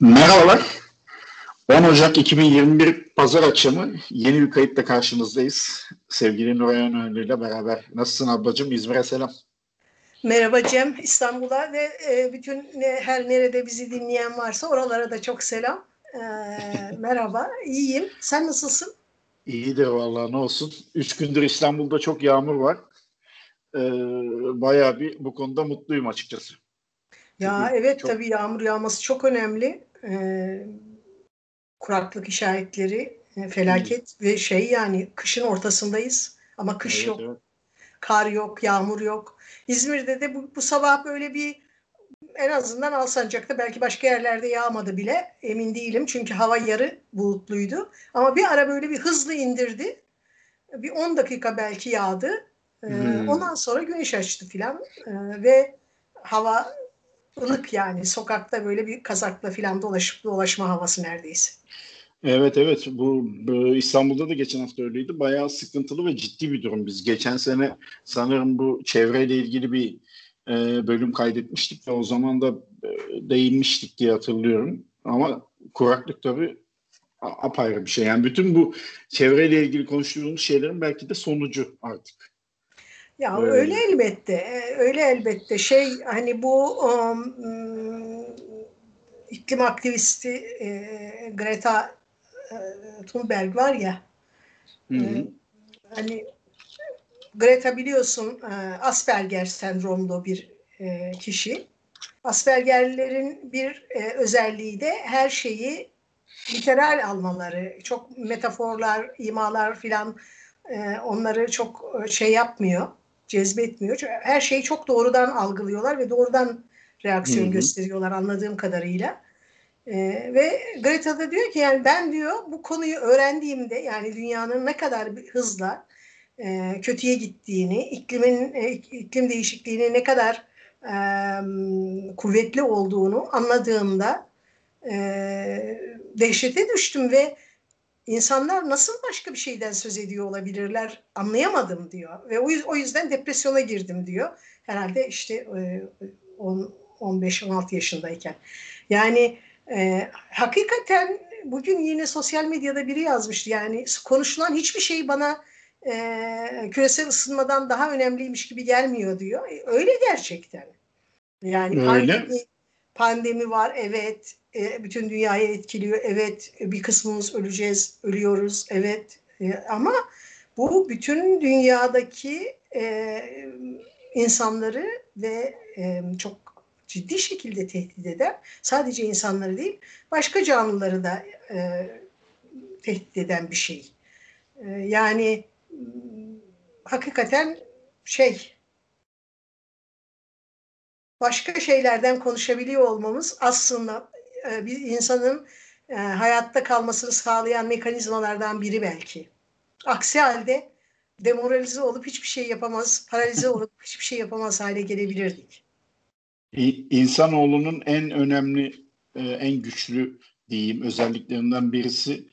Merhabalar. 10 Ocak 2021 Pazar akşamı yeni bir kayıtla karşınızdayız. Sevgili Nuray Önlü ile beraber. Nasılsın ablacığım? İzmir'e selam. Merhaba Cem. İstanbul'a ve e, bütün her nerede bizi dinleyen varsa oralara da çok selam. E, merhaba. İyiyim. Sen nasılsın? İyi de vallahi ne olsun. Üç gündür İstanbul'da çok yağmur var. E, bayağı bir bu konuda mutluyum açıkçası. Ya Çünkü evet çok... tabii yağmur yağması çok önemli. Ee, kuraklık işaretleri e, felaket hmm. ve şey yani kışın ortasındayız ama kış evet, yok. Evet. Kar yok, yağmur yok. İzmir'de de bu, bu sabah böyle bir en azından Alsancak'ta belki başka yerlerde yağmadı bile emin değilim çünkü hava yarı bulutluydu. Ama bir ara böyle bir hızlı indirdi. Bir 10 dakika belki yağdı. Ee, hmm. Ondan sonra güneş açtı filan ee, ve hava ılık yani sokakta böyle bir kazakla filan dolaşıp dolaşma havası neredeyse. Evet evet bu, bu İstanbul'da da geçen hafta öyleydi. Bayağı sıkıntılı ve ciddi bir durum. Biz geçen sene sanırım bu çevreyle ilgili bir e, bölüm kaydetmiştik ve o zaman da e, değinmiştik diye hatırlıyorum. Ama kuraklık tabii apayrı bir şey. Yani bütün bu çevreyle ilgili konuştuğumuz şeylerin belki de sonucu artık. Ya öyle, öyle elbette. E, öyle elbette. Şey hani bu um, iklim aktivisti e, Greta e, Thunberg var ya. Hı hı. E, hani Greta biliyorsun e, Asperger sendromlu bir e, kişi. Aspergerlerin bir e, özelliği de her şeyi literal almaları. Çok metaforlar, imalar filan e, onları çok şey yapmıyor cezbetmiyor. Her şeyi çok doğrudan algılıyorlar ve doğrudan reaksiyon Hı-hı. gösteriyorlar anladığım kadarıyla. Ee, ve Greta da diyor ki yani ben diyor bu konuyu öğrendiğimde yani dünyanın ne kadar hızla e, kötüye gittiğini, iklimin e, iklim değişikliğinin ne kadar e, kuvvetli olduğunu anladığımda e, dehşete düştüm ve insanlar nasıl başka bir şeyden söz ediyor olabilirler anlayamadım diyor. Ve o yüzden depresyona girdim diyor. Herhalde işte 15-16 e, yaşındayken. Yani e, hakikaten bugün yine sosyal medyada biri yazmıştı. Yani konuşulan hiçbir şey bana e, küresel ısınmadan daha önemliymiş gibi gelmiyor diyor. E, öyle gerçekten. Yani öyle. Pandemi, pandemi var evet e, bütün dünyayı etkiliyor. Evet bir kısmımız öleceğiz, ölüyoruz. Evet e, ama bu bütün dünyadaki e, insanları ve çok ciddi şekilde tehdit eder. Sadece insanları değil, başka canlıları da tehdit eden bir şey. Yani hakikaten şey başka şeylerden konuşabiliyor olmamız aslında e, bir insanın e, hayatta kalmasını sağlayan mekanizmalardan biri belki. Aksi halde demoralize olup hiçbir şey yapamaz, paralize olup hiçbir şey yapamaz hale gelebilirdik. İnsanoğlunun en önemli, e, en güçlü diyeyim özelliklerinden birisi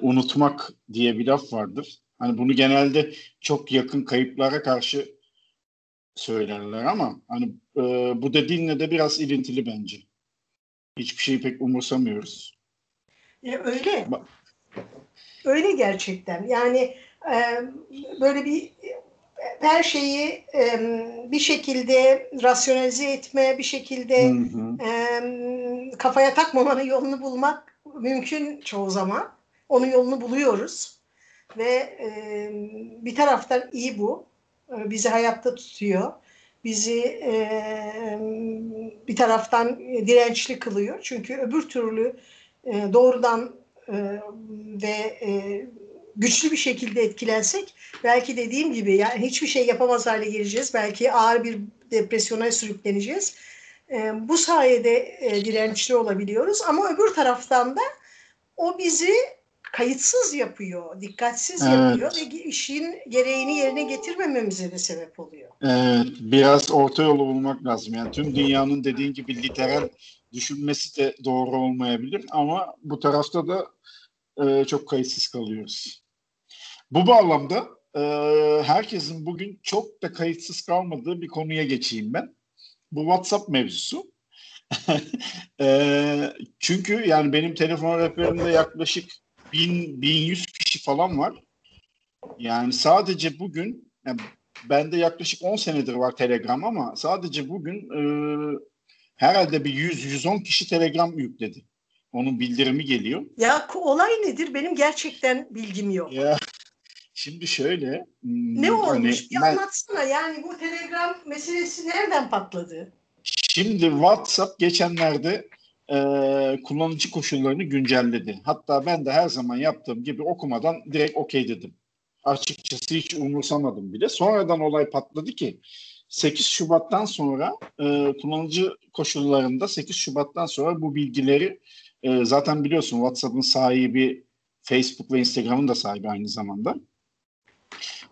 unutmak diye bir laf vardır. Hani bunu genelde çok yakın kayıplara karşı söylerler ama hani bu dediğinle de biraz ilintili bence hiçbir şeyi pek umursamıyoruz. Ya öyle. Öyle gerçekten. Yani e, böyle bir her şeyi e, bir şekilde rasyonalize etme, bir şekilde hı hı. E, kafaya takmamanın yolunu bulmak mümkün çoğu zaman. Onun yolunu buluyoruz. Ve e, bir taraftan iyi bu. E, bizi hayatta tutuyor bizi e, bir taraftan dirençli kılıyor. Çünkü öbür türlü e, doğrudan e, ve e, güçlü bir şekilde etkilensek belki dediğim gibi yani hiçbir şey yapamaz hale geleceğiz. Belki ağır bir depresyona sürükleneceğiz. E, bu sayede e, dirençli olabiliyoruz ama öbür taraftan da o bizi kayıtsız yapıyor, dikkatsiz evet. yapıyor ve işin gereğini yerine getirmememize de sebep oluyor. Evet, biraz orta yolu bulmak lazım. Yani tüm dünyanın dediğin gibi literal düşünmesi de doğru olmayabilir ama bu tarafta da e, çok kayıtsız kalıyoruz. Bu bağlamda e, herkesin bugün çok da kayıtsız kalmadığı bir konuya geçeyim ben. Bu WhatsApp mevzusu. e, çünkü yani benim telefon rehberimde yaklaşık 1000 1100 kişi falan var. Yani sadece bugün yani bende yaklaşık 10 senedir var Telegram ama sadece bugün e, herhalde bir 100-110 kişi Telegram yükledi. Onun bildirimi geliyor. Ya olay nedir? Benim gerçekten bilgim yok. Ya şimdi şöyle. Hmm, ne olmuş? Hani, bir ben, anlatsana. Yani bu Telegram meselesi nereden patladı? Şimdi WhatsApp geçenlerde e, kullanıcı koşullarını güncelledi. Hatta ben de her zaman yaptığım gibi okumadan direkt okey dedim. Açıkçası hiç umursamadım bile. Sonradan olay patladı ki 8 Şubat'tan sonra e, kullanıcı koşullarında 8 Şubat'tan sonra bu bilgileri e, zaten biliyorsun WhatsApp'ın sahibi Facebook ve Instagram'ın da sahibi aynı zamanda.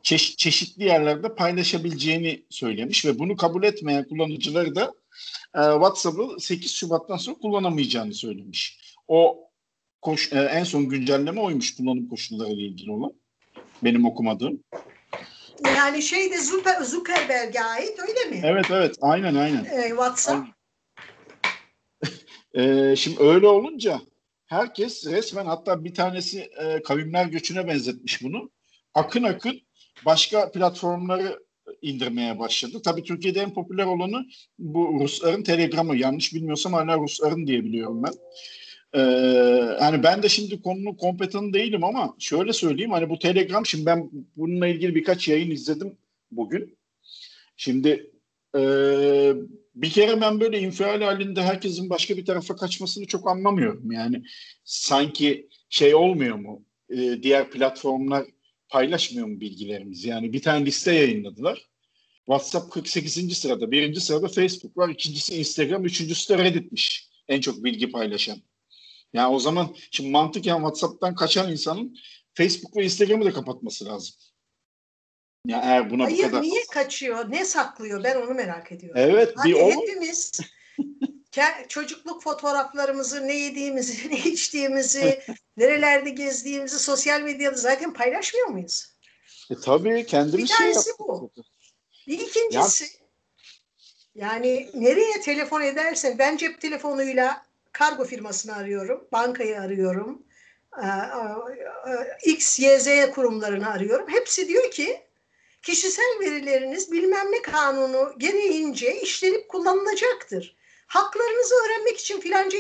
Çeş- çeşitli yerlerde paylaşabileceğini söylemiş ve bunu kabul etmeyen kullanıcıları da e, WhatsApp'ı 8 Şubat'tan sonra kullanamayacağını söylemiş. O koş, e, en son güncelleme oymuş kullanım koşulları ile ilgili olan. Benim okumadığım. Yani şey de Zuckerberg'e ait öyle mi? Evet evet aynen aynen. Ee, WhatsApp. ee, şimdi öyle olunca herkes resmen hatta bir tanesi e, kavimler göçüne benzetmiş bunu. Akın akın başka platformları indirmeye başladı. Tabii Türkiye'de en popüler olanı bu Rusların Telegram'ı. Yanlış bilmiyorsam hala Rusların diye biliyorum ben. Ee, yani ben de şimdi konunun kompetanı değilim ama şöyle söyleyeyim hani bu Telegram şimdi ben bununla ilgili birkaç yayın izledim bugün. Şimdi e, bir kere ben böyle infial halinde herkesin başka bir tarafa kaçmasını çok anlamıyorum. Yani sanki şey olmuyor mu? E, diğer platformlar paylaşmıyor mu bilgilerimizi? Yani bir tane liste yayınladılar. WhatsApp 48. sırada, birinci sırada Facebook var, ikincisi Instagram, üçüncüsü de Reddit'miş en çok bilgi paylaşan. Yani o zaman şimdi mantıken WhatsApp'tan kaçan insanın Facebook ve Instagram'ı da kapatması lazım. Ya eğer buna Hayır, bu kadar... niye kaçıyor? Ne saklıyor? Ben onu merak ediyorum. Evet, hani bir o... hepimiz çocukluk fotoğraflarımızı, ne yediğimizi, ne içtiğimizi, nerelerde gezdiğimizi sosyal medyada zaten paylaşmıyor muyuz? E, tabii kendimiz Bir şey şey bu. Bir ikincisi ya... yani nereye telefon edersen ben cep telefonuyla kargo firmasını arıyorum, bankayı arıyorum, e, e, X, Y, Z kurumlarını arıyorum. Hepsi diyor ki kişisel verileriniz bilmem ne kanunu gereğince işlenip kullanılacaktır. Haklarınızı öğrenmek için filanca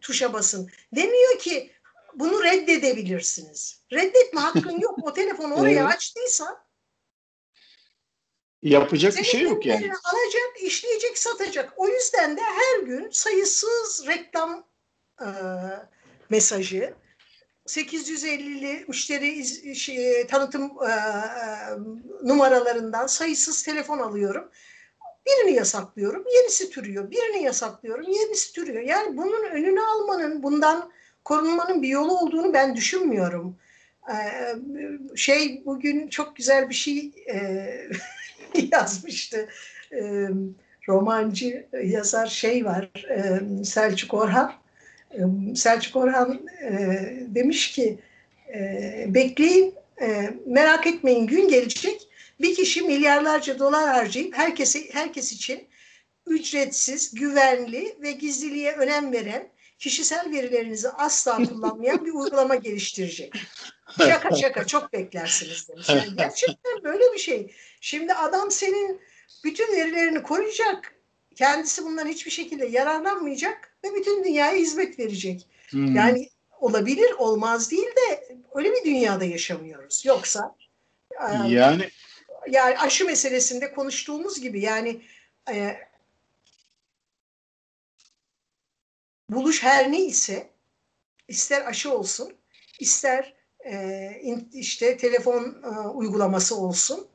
tuşa basın. Demiyor ki bunu reddedebilirsiniz. Reddetme hakkın yok. O telefonu oraya açtıysa Yapacak bir şey yok yani. Alacak, işleyecek, satacak. O yüzden de her gün sayısız reklam e, mesajı, 850'li müşteri iz, şey, tanıtım e, e, numaralarından sayısız telefon alıyorum. Birini yasaklıyorum, yenisi türüyor. Birini yasaklıyorum, yenisi türüyor. Yani bunun önünü almanın, bundan korunmanın bir yolu olduğunu ben düşünmüyorum. Ee, şey bugün çok güzel bir şey e, yazmıştı. E, romancı yazar şey var e, Selçuk Orhan. E, Selçuk Orhan demiş ki bekleyin merak etmeyin gün gelecek bir kişi milyarlarca dolar harcayıp herkese herkes için ücretsiz, güvenli ve gizliliğe önem veren kişisel verilerinizi asla kullanmayan bir uygulama geliştirecek. Şaka şaka çok beklersiniz demiş. Yani gerçekten böyle bir şey. Şimdi adam senin bütün verilerini koruyacak. Kendisi bundan hiçbir şekilde yararlanmayacak ve bütün dünyaya hizmet verecek. Hmm. Yani olabilir, olmaz değil de öyle bir dünyada yaşamıyoruz. Yoksa e, yani yani aşı meselesinde konuştuğumuz gibi yani e, buluş her ne ise ister aşı olsun, ister e, işte telefon e, uygulaması olsun.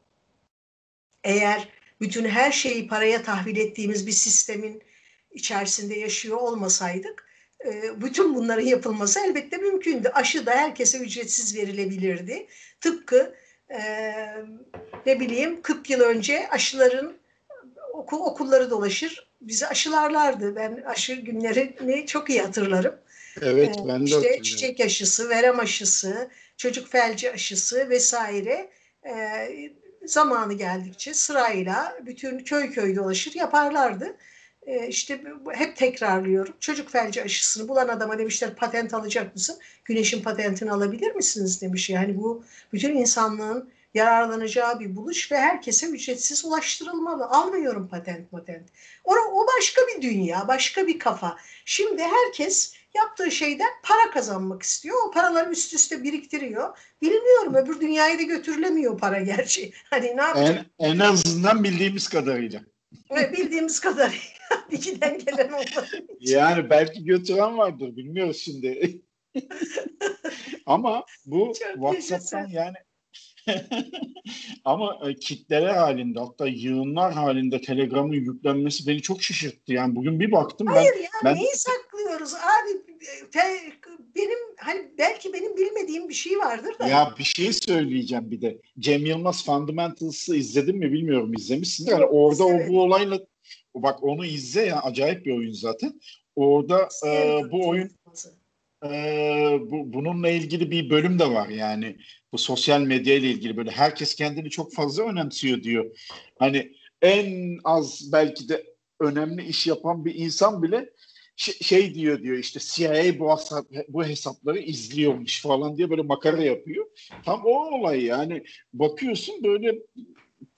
Eğer bütün her şeyi paraya tahvil ettiğimiz bir sistemin içerisinde yaşıyor olmasaydık, e, bütün bunların yapılması elbette mümkündü. Aşı da herkese ücretsiz verilebilirdi. Tıpkı e, ne bileyim 40 yıl önce aşıların okul okulları dolaşır bizi aşılarlardı. Ben aşı günlerini çok iyi hatırlarım. Evet ben de işte çiçek aşısı, verem aşısı, çocuk felci aşısı vesaire e, zamanı geldikçe sırayla bütün köy köy dolaşır yaparlardı. E, işte hep tekrarlıyorum. Çocuk felci aşısını bulan adama demişler patent alacak mısın? Güneşin patentini alabilir misiniz demiş. Yani bu bütün insanlığın yararlanacağı bir buluş ve herkese ücretsiz ulaştırılmalı. Almıyorum patent patent. O, o başka bir dünya, başka bir kafa. Şimdi herkes yaptığı şeyden para kazanmak istiyor. O paraları üst üste biriktiriyor. Bilmiyorum öbür dünyaya da götürülemiyor para gerçi. Hani ne yapacak? En, en azından bildiğimiz kadarıyla. Ve bildiğimiz kadarıyla ikiden gelen olmadı. Yani belki götüren vardır bilmiyoruz şimdi. Ama bu Çok WhatsApp'tan yani Ama e, kitleler halinde hatta yığınlar halinde Telegram'ın yüklenmesi beni çok şaşırttı. Yani bugün bir baktım Hayır ben. ya ben... neyi saklıyoruz abi? Te, benim hani belki benim bilmediğim bir şey vardır da. Ya bir şey söyleyeceğim bir de. Cem Yılmaz Fundamentals'ı izledin mi bilmiyorum izlemişsin. Yani orada evet. o bu olayla bak onu izle ya acayip bir oyun zaten. Orada e, bu oyun e, bu, bununla ilgili bir bölüm de var yani bu sosyal medya ile ilgili böyle herkes kendini çok fazla önemsiyor diyor. Hani en az belki de önemli iş yapan bir insan bile şey diyor diyor işte CIA bu, hesap, bu hesapları izliyormuş falan diye böyle makara yapıyor. Tam o olay yani bakıyorsun böyle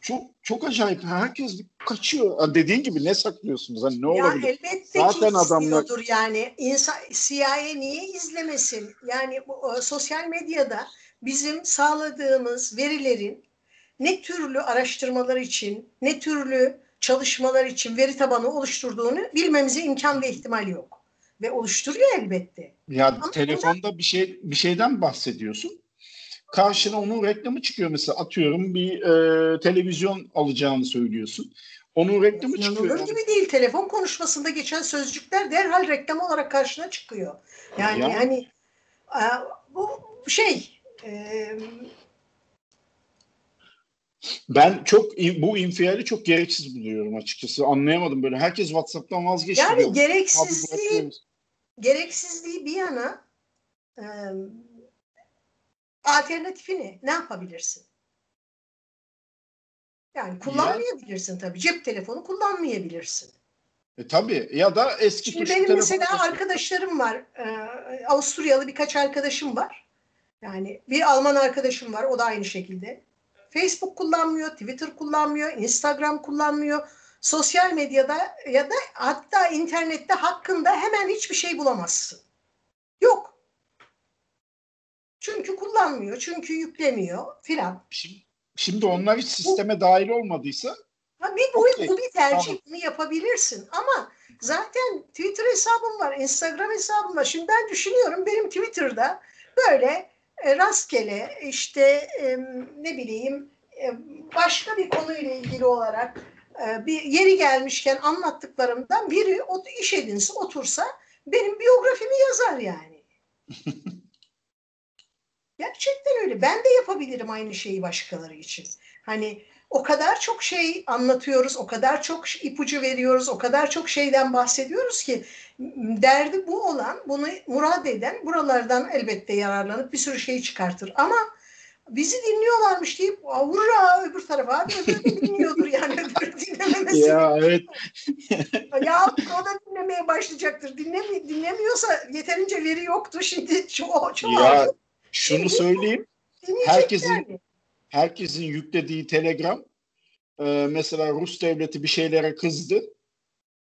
çok çok acayip herkes kaçıyor. Dediğin gibi ne saklıyorsunuz? Hani ne ya olabilir? elbette Zaten ki adamlar yani insan CIA niye izlemesin? Yani bu, sosyal medyada bizim sağladığımız verilerin ne türlü araştırmalar için, ne türlü çalışmalar için veri tabanı oluşturduğunu bilmemize imkan ve ihtimal yok. Ve oluşturuyor elbette. Ya Ama telefonda bundan... bir şey bir şeyden bahsediyorsun. Karşına onun reklamı çıkıyor mesela atıyorum bir e, televizyon alacağını söylüyorsun. Onun reklamı çıkıyor. İnanılır gibi değil. Telefon konuşmasında geçen sözcükler derhal reklam olarak karşına çıkıyor. Yani ya. hani bu şey ben çok bu infiali çok gereksiz buluyorum açıkçası. Anlayamadım böyle. Herkes WhatsApp'tan vazgeçti. Yani gereksizliği gereksizliği bir yana e, alternatifi ne? Ne yapabilirsin? Yani kullanmayabilirsin ya. tabii. Cep telefonu kullanmayabilirsin. E, tabii ya da eski Şimdi benim mesela arkadaşlarım var. E, Avusturyalı birkaç arkadaşım var. Yani bir Alman arkadaşım var o da aynı şekilde. Facebook kullanmıyor, Twitter kullanmıyor, Instagram kullanmıyor. Sosyal medyada ya da hatta internette hakkında hemen hiçbir şey bulamazsın. Yok. Çünkü kullanmıyor, çünkü yüklemiyor filan. Şimdi, şimdi onlar hiç sisteme bu, dahil olmadıysa ha bir, bu, okay. bu bir tercih. Tamam. Bunu yapabilirsin ama zaten Twitter hesabım var, Instagram hesabım var. Şimdi ben düşünüyorum benim Twitter'da böyle e, rastgele işte e, ne bileyim e, başka bir konuyla ilgili olarak bir yeri gelmişken anlattıklarımdan biri o iş edinse otursa benim biyografimi yazar yani. Gerçekten öyle. Ben de yapabilirim aynı şeyi başkaları için. Hani o kadar çok şey anlatıyoruz, o kadar çok ipucu veriyoruz, o kadar çok şeyden bahsediyoruz ki derdi bu olan, bunu murad eden buralardan elbette yararlanıp bir sürü şey çıkartır. Ama bizi dinliyorlarmış deyip vurra öbür tarafa abi öbür dinliyordur yani öbür dinlememesi. Ya evet. ya o da dinlemeye başlayacaktır. Dinlemi dinlemiyorsa yeterince veri yoktu. Şimdi çoğu çoğu. Şunu söyleyeyim. Herkesin herkesin yüklediği telegram e, mesela Rus devleti bir şeylere kızdı.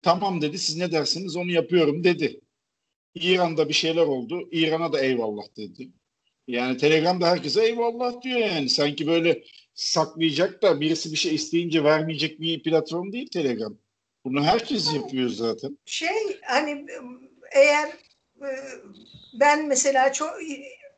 Tamam dedi siz ne dersiniz onu yapıyorum dedi. İran'da bir şeyler oldu. İran'a da eyvallah dedi. Yani Telegram'da herkese eyvallah diyor yani. Sanki böyle saklayacak da birisi bir şey isteyince vermeyecek bir platform değil Telegram. Bunu herkes yapıyor zaten. Şey hani eğer e, ben mesela çok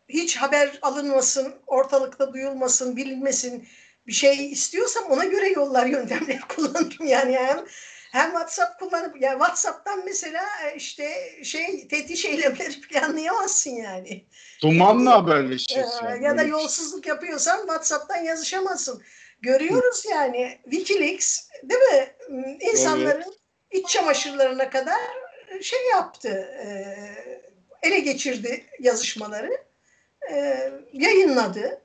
hiç haber alınmasın, ortalıkta duyulmasın, bilinmesin bir şey istiyorsam ona göre yollar yöntemleri kullanırım yani hem hem WhatsApp kullanıp yani WhatsApp'tan mesela e, işte şey tehdit eylemleri planlayamazsın yani. Dumanla. Yani. Ya da yolsuzluk yapıyorsan WhatsApp'tan yazışamazsın. Görüyoruz yani Wikileaks değil mi? İnsanların evet. iç çamaşırlarına kadar şey yaptı. E, ele geçirdi yazışmaları e, yayınladı.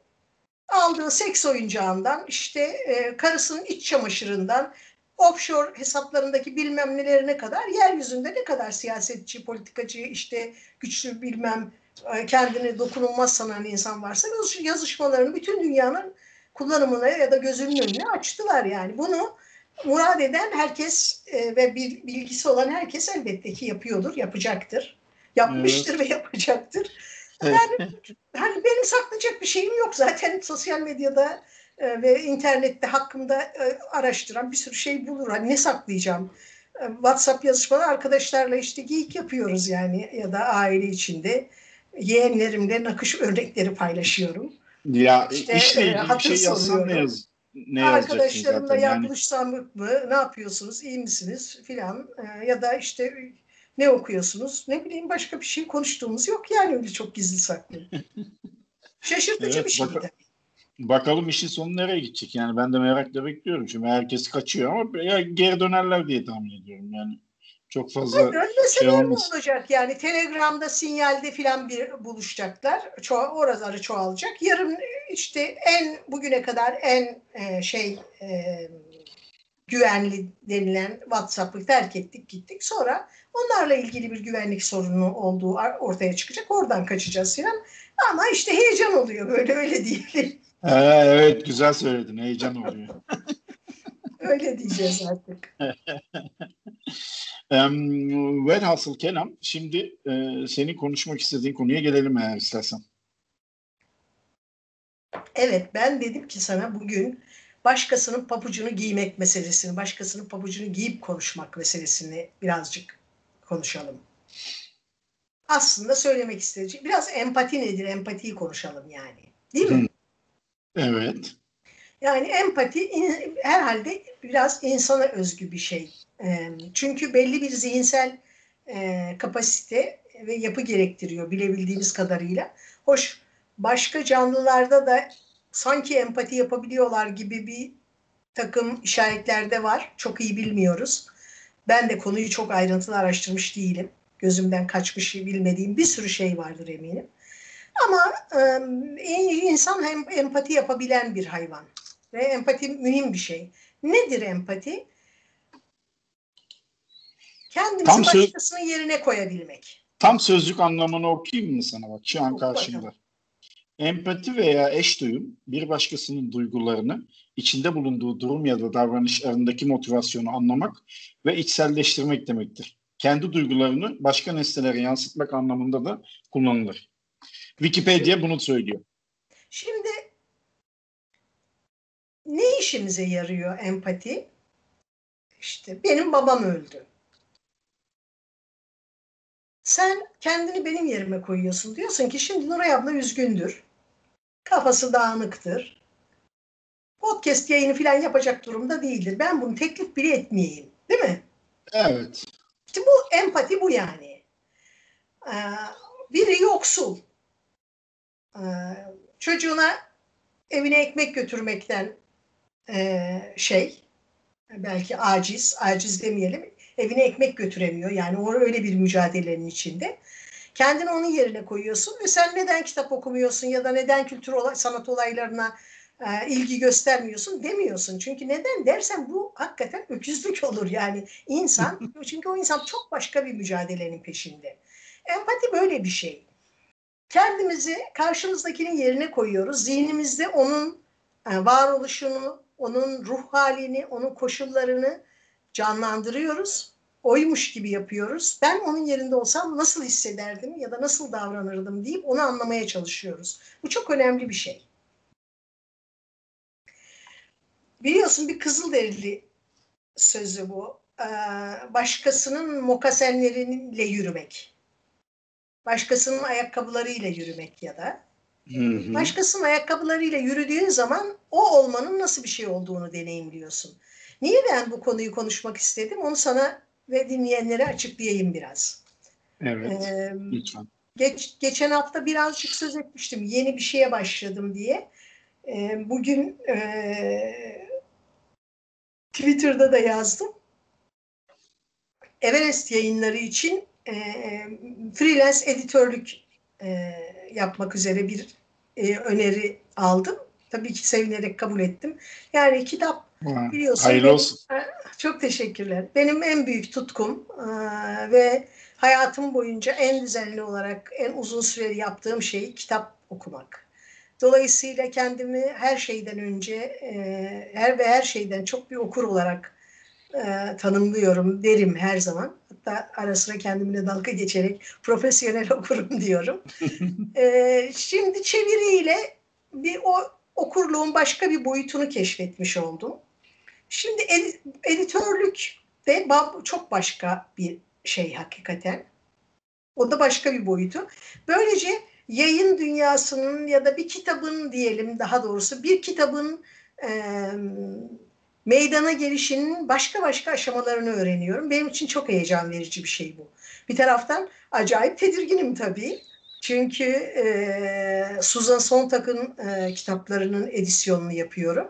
Aldığı seks oyuncağından işte e, karısının iç çamaşırından offshore hesaplarındaki bilmem nelerine kadar yeryüzünde ne kadar siyasetçi, politikacı, işte güçlü bilmem e, kendini dokunulmaz sanan insan varsa yazışmalarını bütün dünyanın kullanımına ya da gözünün önüne açtılar yani. Bunu murad eden herkes e, ve bilgisi olan herkes elbette ki yapıyordur, yapacaktır. Yapmıştır evet. ve yapacaktır. Yani hani benim saklayacak bir şeyim yok zaten sosyal medyada e, ve internette hakkımda e, araştıran bir sürü şey bulur. Hani ne saklayacağım? E, WhatsApp yazışmaları arkadaşlarla işte geyik yapıyoruz yani ya da aile içinde. Yeğenlerimle nakış örnekleri paylaşıyorum. Ya işte, işle ilgili bir şey yazsan ne yaz? Ne Arkadaşlarımla yaklaşsam yani. mı? Ne yapıyorsunuz? İyi misiniz? Filan. Ya da işte ne okuyorsunuz? Ne bileyim başka bir şey konuştuğumuz yok yani öyle çok gizli saklı. Şaşırtıcı evet, bir şeydi. Bak- bakalım işin sonu nereye gidecek yani ben de merakla bekliyorum. Şimdi herkes kaçıyor ama ya geri dönerler diye tahmin ediyorum yani. Çok fazla şey olmaz. olacak yani Telegram'da sinyalde filan bir buluşacaklar. Ço oraları çoğalacak. Yarın işte en bugüne kadar en e, şey e, güvenli denilen WhatsApp'ı terk ettik gittik. Sonra onlarla ilgili bir güvenlik sorunu olduğu ortaya çıkacak. Oradan kaçacağız filan. Ama işte heyecan oluyor böyle öyle diyelim. Ee, evet güzel söyledin heyecan oluyor. öyle diyeceğiz artık. um, velhasıl kelam şimdi e, senin konuşmak istediğin konuya gelelim eğer istersen. Evet ben dedim ki sana bugün başkasının papucunu giymek meselesini, başkasının papucunu giyip konuşmak meselesini birazcık konuşalım. Aslında söylemek istediğim biraz empati nedir? Empatiyi konuşalım yani. Değil mi? Evet. Yani empati herhalde biraz insana özgü bir şey. Çünkü belli bir zihinsel kapasite ve yapı gerektiriyor bilebildiğimiz kadarıyla. Hoş başka canlılarda da sanki empati yapabiliyorlar gibi bir takım işaretler de var. Çok iyi bilmiyoruz. Ben de konuyu çok ayrıntılı araştırmış değilim. Gözümden kaçmış bilmediğim bir sürü şey vardır eminim. Ama e, insan hem empati yapabilen bir hayvan. Ve empati mühim bir şey. Nedir empati? Kendimizi tam başkasının söz, yerine koyabilmek. Tam sözlük anlamını okuyayım mı sana bak şu an karşımda. Empati veya eş duyum bir başkasının duygularını, içinde bulunduğu durum ya da davranışlarındaki motivasyonu anlamak ve içselleştirmek demektir. Kendi duygularını başka nesnelere yansıtmak anlamında da kullanılır. Wikipedia bunu söylüyor. Şimdi ne işimize yarıyor empati? İşte benim babam öldü. Sen kendini benim yerime koyuyorsun. Diyorsun ki şimdi Nuray abla üzgündür. Kafası dağınıktır. Podcast yayını falan yapacak durumda değildir. Ben bunu teklif bile etmeyeyim. Değil mi? Evet. İşte bu empati bu yani. Ee, biri yoksul. Ee, çocuğuna evine ekmek götürmekten e, şey belki aciz, aciz demeyelim evine ekmek götüremiyor. Yani o öyle bir mücadelenin içinde. Kendini onun yerine koyuyorsun ve sen neden kitap okumuyorsun ya da neden kültür olay, sanat olaylarına e, ilgi göstermiyorsun demiyorsun. Çünkü neden dersen bu hakikaten öküzlük olur yani insan. çünkü o insan çok başka bir mücadelenin peşinde. Empati böyle bir şey. Kendimizi karşımızdakinin yerine koyuyoruz. Zihnimizde onun e, varoluşunu, onun ruh halini, onun koşullarını canlandırıyoruz. Oymuş gibi yapıyoruz. Ben onun yerinde olsam nasıl hissederdim ya da nasıl davranırdım deyip onu anlamaya çalışıyoruz. Bu çok önemli bir şey. Biliyorsun bir Kızılderili sözü bu. Ee, başkasının mokasenleriyle yürümek. Başkasının ayakkabılarıyla yürümek ya da. Hı hı. Başkasının ayakkabılarıyla yürüdüğün zaman o olmanın nasıl bir şey olduğunu deneyimliyorsun. Niye ben bu konuyu konuşmak istedim? Onu sana ve dinleyenlere açıklayayım biraz. Evet, ee, lütfen. Geç, geçen hafta birazcık söz etmiştim. Yeni bir şeye başladım diye. Ee, bugün e, Twitter'da da yazdım. Everest yayınları için e, freelance editörlük e, yapmak üzere bir e, öneri aldım. Tabii ki sevinerek kabul ettim. Yani kitap Biliyorsun Hayırlı olsun. çok teşekkürler. Benim en büyük tutkum e, ve hayatım boyunca en düzenli olarak en uzun süreli yaptığım şey kitap okumak. Dolayısıyla kendimi her şeyden önce e, her ve her şeyden çok bir okur olarak e, tanımlıyorum derim her zaman. Hatta ara sıra kendimle dalga geçerek profesyonel okurum diyorum. e, şimdi çeviriyle bir o okurluğun başka bir boyutunu keşfetmiş oldum. Şimdi ed- editörlük de çok başka bir şey hakikaten. O da başka bir boyutu. Böylece yayın dünyasının ya da bir kitabın diyelim daha doğrusu bir kitabın e, meydana gelişinin başka başka aşamalarını öğreniyorum. Benim için çok heyecan verici bir şey bu. Bir taraftan acayip tedirginim tabii. Çünkü e, Susan Sontag'ın e, kitaplarının edisyonunu yapıyorum.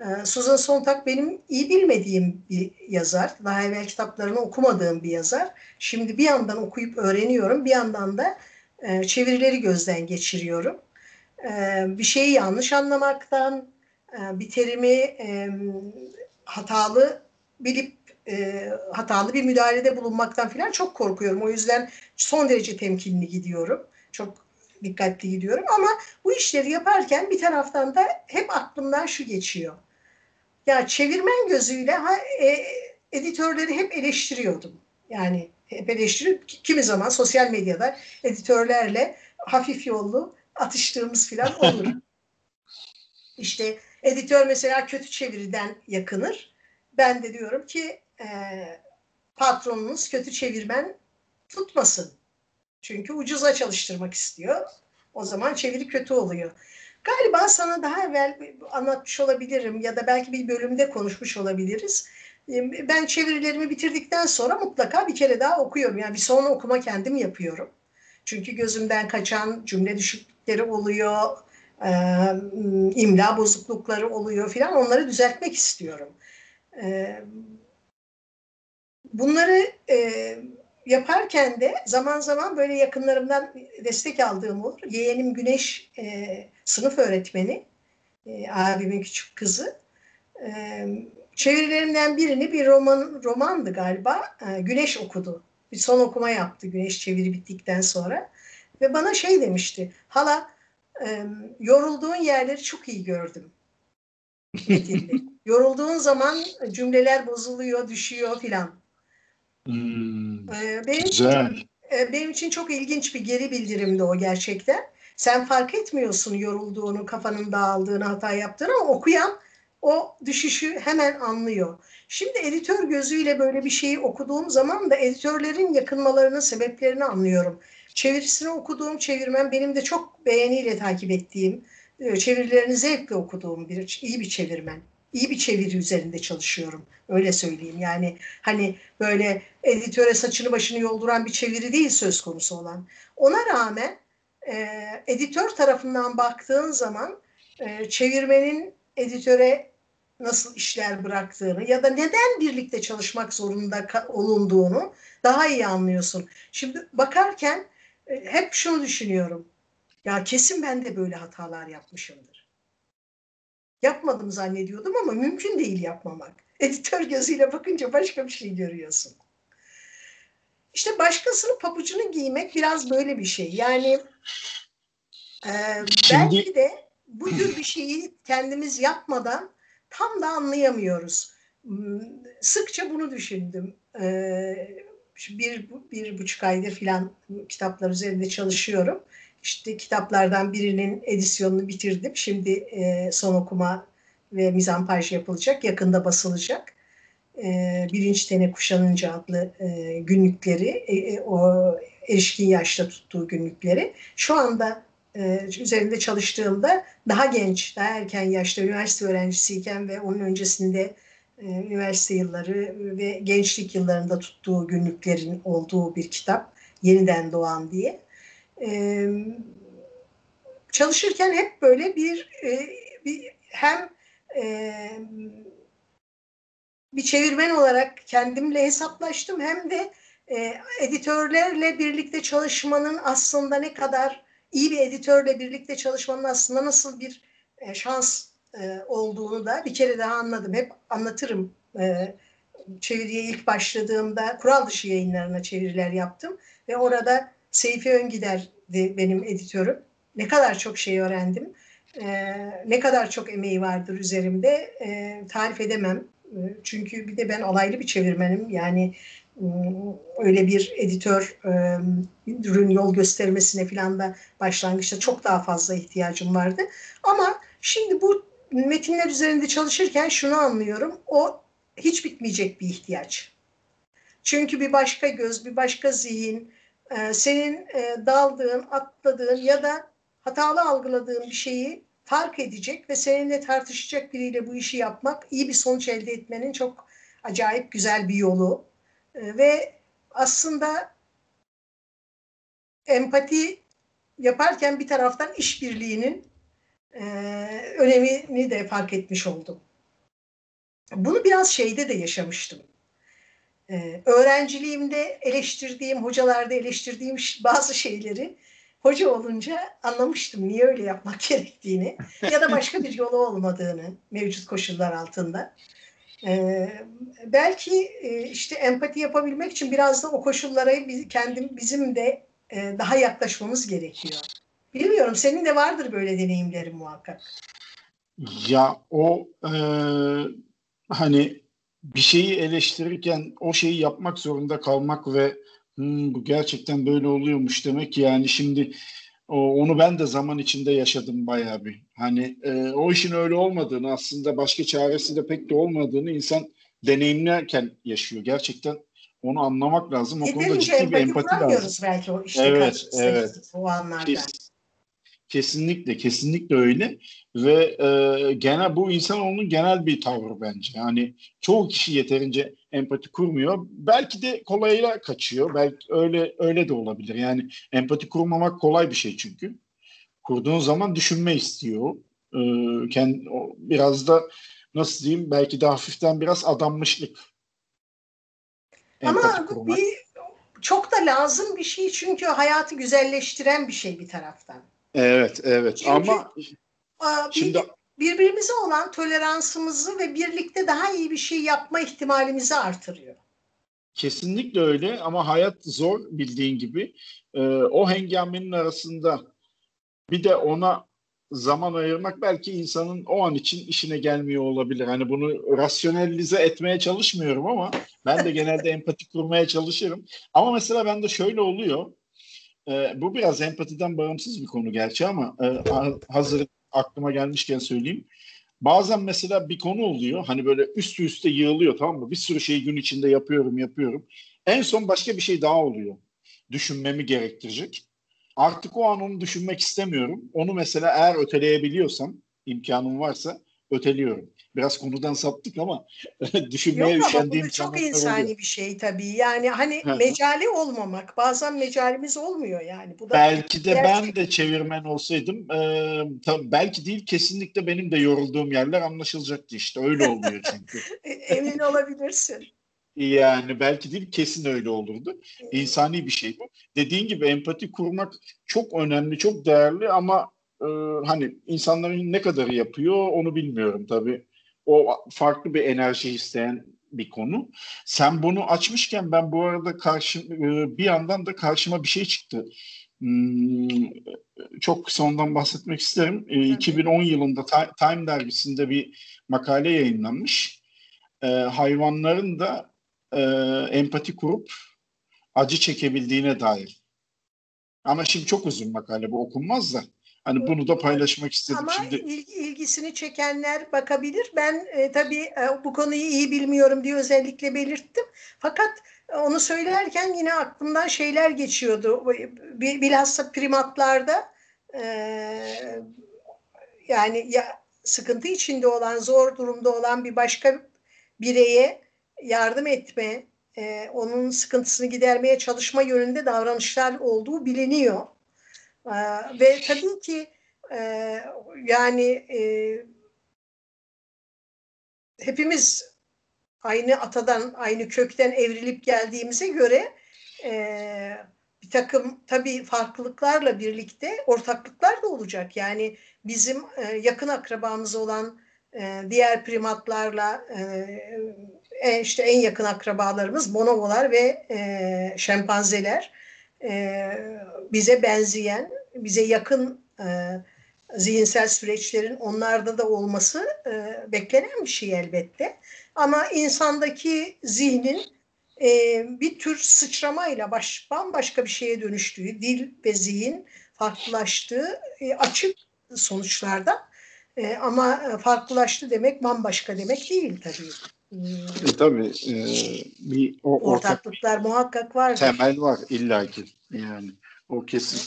E, Susan Sontag benim iyi bilmediğim bir yazar. Daha evvel kitaplarını okumadığım bir yazar. Şimdi bir yandan okuyup öğreniyorum, bir yandan da e, çevirileri gözden geçiriyorum. E, bir şeyi yanlış anlamaktan, e, bir terimi hatalı bilip e, hatalı bir müdahalede bulunmaktan falan çok korkuyorum. O yüzden son derece temkinli gidiyorum. Çok dikkatli gidiyorum ama bu işleri yaparken bir taraftan da hep aklımdan şu geçiyor. Ya çevirmen gözüyle ha, e, editörleri hep eleştiriyordum. Yani hep eleştirip kimi zaman sosyal medyada editörlerle hafif yollu atıştığımız falan olur. İşte editör mesela kötü çeviriden yakınır. Ben de diyorum ki e, patronunuz kötü çevirmen tutmasın. Çünkü ucuza çalıştırmak istiyor. O zaman çeviri kötü oluyor. Galiba sana daha evvel anlatmış olabilirim ya da belki bir bölümde konuşmuş olabiliriz. Ben çevirilerimi bitirdikten sonra mutlaka bir kere daha okuyorum. Yani bir son okuma kendim yapıyorum. Çünkü gözümden kaçan cümle düşüklükleri oluyor, imla bozuklukları oluyor filan. Onları düzeltmek istiyorum. Bunları yaparken de zaman zaman böyle yakınlarımdan destek aldığım olur. Yeğenim Güneş e, sınıf öğretmeni, e, abimin küçük kızı. E, çevirilerimden birini bir roman romandı galiba. E, Güneş okudu. Bir son okuma yaptı Güneş çeviri bittikten sonra. Ve bana şey demişti. Hala e, yorulduğun yerleri çok iyi gördüm. Yorulduğun zaman cümleler bozuluyor, düşüyor filan. Hmm, benim güzel. Için, benim için çok ilginç bir geri bildirimdi o gerçekten. Sen fark etmiyorsun yorulduğunu, kafanın dağıldığını, hata yaptığını ama okuyan o düşüşü hemen anlıyor. Şimdi editör gözüyle böyle bir şeyi okuduğum zaman da editörlerin yakınmalarının sebeplerini anlıyorum. Çevirisini okuduğum çevirmen benim de çok beğeniyle takip ettiğim, çevirilerini zevkle okuduğum bir iyi bir çevirmen iyi bir çeviri üzerinde çalışıyorum. Öyle söyleyeyim. Yani hani böyle editöre saçını başını yolduran bir çeviri değil söz konusu olan. Ona rağmen e, editör tarafından baktığın zaman e, çevirmenin editöre nasıl işler bıraktığını ya da neden birlikte çalışmak zorunda olunduğunu daha iyi anlıyorsun. Şimdi bakarken e, hep şunu düşünüyorum. Ya kesin ben de böyle hatalar yapmışımdır yapmadım zannediyordum ama mümkün değil yapmamak. Editör gözüyle bakınca başka bir şey görüyorsun. İşte başkasının pabucunu giymek biraz böyle bir şey. Yani e, belki de bu tür bir şeyi kendimiz yapmadan tam da anlayamıyoruz. Hmm, sıkça bunu düşündüm. Ee, bir, bir buçuk aydır filan kitaplar üzerinde çalışıyorum işte kitaplardan birinin edisyonunu bitirdim. Şimdi e, son okuma ve mizampaj yapılacak. Yakında basılacak. E, Birinci Tene Kuşanınca adlı e, günlükleri, e, e, o erişkin yaşta tuttuğu günlükleri. Şu anda e, üzerinde çalıştığımda daha genç, daha erken yaşta üniversite öğrencisiyken ve onun öncesinde e, üniversite yılları ve gençlik yıllarında tuttuğu günlüklerin olduğu bir kitap. Yeniden Doğan diye çalışırken hep böyle bir, e, bir hem e, bir çevirmen olarak kendimle hesaplaştım hem de e, editörlerle birlikte çalışmanın aslında ne kadar iyi bir editörle birlikte çalışmanın aslında nasıl bir e, şans e, olduğunu da bir kere daha anladım. Hep anlatırım e, çeviriye ilk başladığımda kural dışı yayınlarına çeviriler yaptım ve orada Seyfi Öngider benim editörüm. Ne kadar çok şey öğrendim. E, ne kadar çok emeği vardır üzerimde e, tarif edemem. E, çünkü bir de ben alaylı bir çevirmenim. Yani öyle bir editör ürün yol göstermesine falan da başlangıçta çok daha fazla ihtiyacım vardı. Ama şimdi bu metinler üzerinde çalışırken şunu anlıyorum. O hiç bitmeyecek bir ihtiyaç. Çünkü bir başka göz, bir başka zihin, senin daldığın, atladığın ya da hatalı algıladığın bir şeyi fark edecek ve seninle tartışacak biriyle bu işi yapmak iyi bir sonuç elde etmenin çok acayip güzel bir yolu. Ee, ve aslında empati yaparken bir taraftan işbirliğinin e, önemini de fark etmiş oldum. Bunu biraz şeyde de yaşamıştım. Ee, öğrenciliğimde eleştirdiğim, hocalarda eleştirdiğim bazı şeyleri hoca olunca anlamıştım niye öyle yapmak gerektiğini ya da başka bir yolu olmadığını mevcut koşullar altında. Ee, belki e, işte empati yapabilmek için biraz da o koşullara kendim bizim de e, daha yaklaşmamız gerekiyor. Bilmiyorum senin de vardır böyle deneyimlerin muhakkak. Ya o e, hani bir şeyi eleştirirken o şeyi yapmak zorunda kalmak ve hmm, bu gerçekten böyle oluyormuş demek yani şimdi o, onu ben de zaman içinde yaşadım bayağı bir. Hani e, o işin öyle olmadığını aslında başka çaresi de pek de olmadığını insan deneyimlerken yaşıyor. Gerçekten onu anlamak lazım. O konuda ciddi bir empati lazım. belki o işte evet, evet. o anlarda. Kes, kesinlikle, kesinlikle öyle. Ve e, genel bu insan onun genel bir tavrı bence. Yani çoğu kişi yeterince empati kurmuyor. Belki de kolayla kaçıyor. Belki öyle öyle de olabilir. Yani empati kurmamak kolay bir şey çünkü. Kurduğun zaman düşünme istiyor. Ee, kendi, biraz da nasıl diyeyim belki de hafiften biraz adanmışlık. Ama kurmak. bir çok da lazım bir şey çünkü hayatı güzelleştiren bir şey bir taraftan. Evet, evet. Çünkü, Ama a, şimdi birbirimize olan toleransımızı ve birlikte daha iyi bir şey yapma ihtimalimizi artırıyor. Kesinlikle öyle ama hayat zor bildiğin gibi. Ee, o hengamenin arasında bir de ona zaman ayırmak belki insanın o an için işine gelmiyor olabilir. Hani bunu rasyonelize etmeye çalışmıyorum ama ben de genelde empati kurmaya çalışırım. Ama mesela bende şöyle oluyor. E, bu biraz empatiden bağımsız bir konu gerçi ama e, hazır aklıma gelmişken söyleyeyim. Bazen mesela bir konu oluyor. Hani böyle üst üste yığılıyor tamam mı? Bir sürü şeyi gün içinde yapıyorum yapıyorum. En son başka bir şey daha oluyor. Düşünmemi gerektirecek. Artık o an onu düşünmek istemiyorum. Onu mesela eğer öteleyebiliyorsam, imkanım varsa öteliyorum. Biraz konudan saptık ama düşünmeye Yok ama bu çok insani oluyor. bir şey tabii. Yani hani mecali olmamak. Bazen mecalimiz olmuyor yani. Bu da belki de gerçek... ben de çevirmen olsaydım e, tabii belki değil kesinlikle benim de yorulduğum yerler anlaşılacaktı işte. Öyle oluyor çünkü. E, emin olabilirsin. Yani belki değil kesin öyle olurdu. İnsani bir şey bu. Dediğin gibi empati kurmak çok önemli, çok değerli ama e, hani insanların ne kadar yapıyor onu bilmiyorum tabii. O farklı bir enerji isteyen bir konu. Sen bunu açmışken ben bu arada karşı e, bir yandan da karşıma bir şey çıktı. Hmm, çok kısa ondan bahsetmek isterim. E, 2010 yılında Time dergisinde bir makale yayınlanmış. E, hayvanların da e, empati kurup acı çekebildiğine dair. Ama şimdi çok uzun makale bu okunmaz da. Hani bunu da paylaşmak istedim. Ama Şimdi ilgisini çekenler bakabilir. Ben e, tabii e, bu konuyu iyi bilmiyorum diye özellikle belirttim. Fakat onu söylerken yine aklımdan şeyler geçiyordu. Bilhassa primatlarda e, yani ya sıkıntı içinde olan, zor durumda olan bir başka bireye yardım etme, e, onun sıkıntısını gidermeye çalışma yönünde davranışlar olduğu biliniyor. E, ve tabii ki e, yani e, hepimiz aynı atadan, aynı kökten evrilip geldiğimize göre e, bir takım tabii farklılıklarla birlikte ortaklıklar da olacak. Yani bizim yakın akrabamız olan diğer primatlarla işte en yakın akrabalarımız bonobolar ve şempanzeler e, bize benzeyen, bize yakın e, zihinsel süreçlerin onlarda da olması e, beklenen bir şey elbette. Ama insandaki zihnin e, bir tür sıçramayla baş, bambaşka bir şeye dönüştüğü, dil ve zihin farklılaştığı e, açık sonuçlarda. E, ama farklılaştı demek bambaşka demek değil tabii. E, tabii e, bir o, ortaklıklar ortak muhakkak var. Temel var illaki yani o kesin.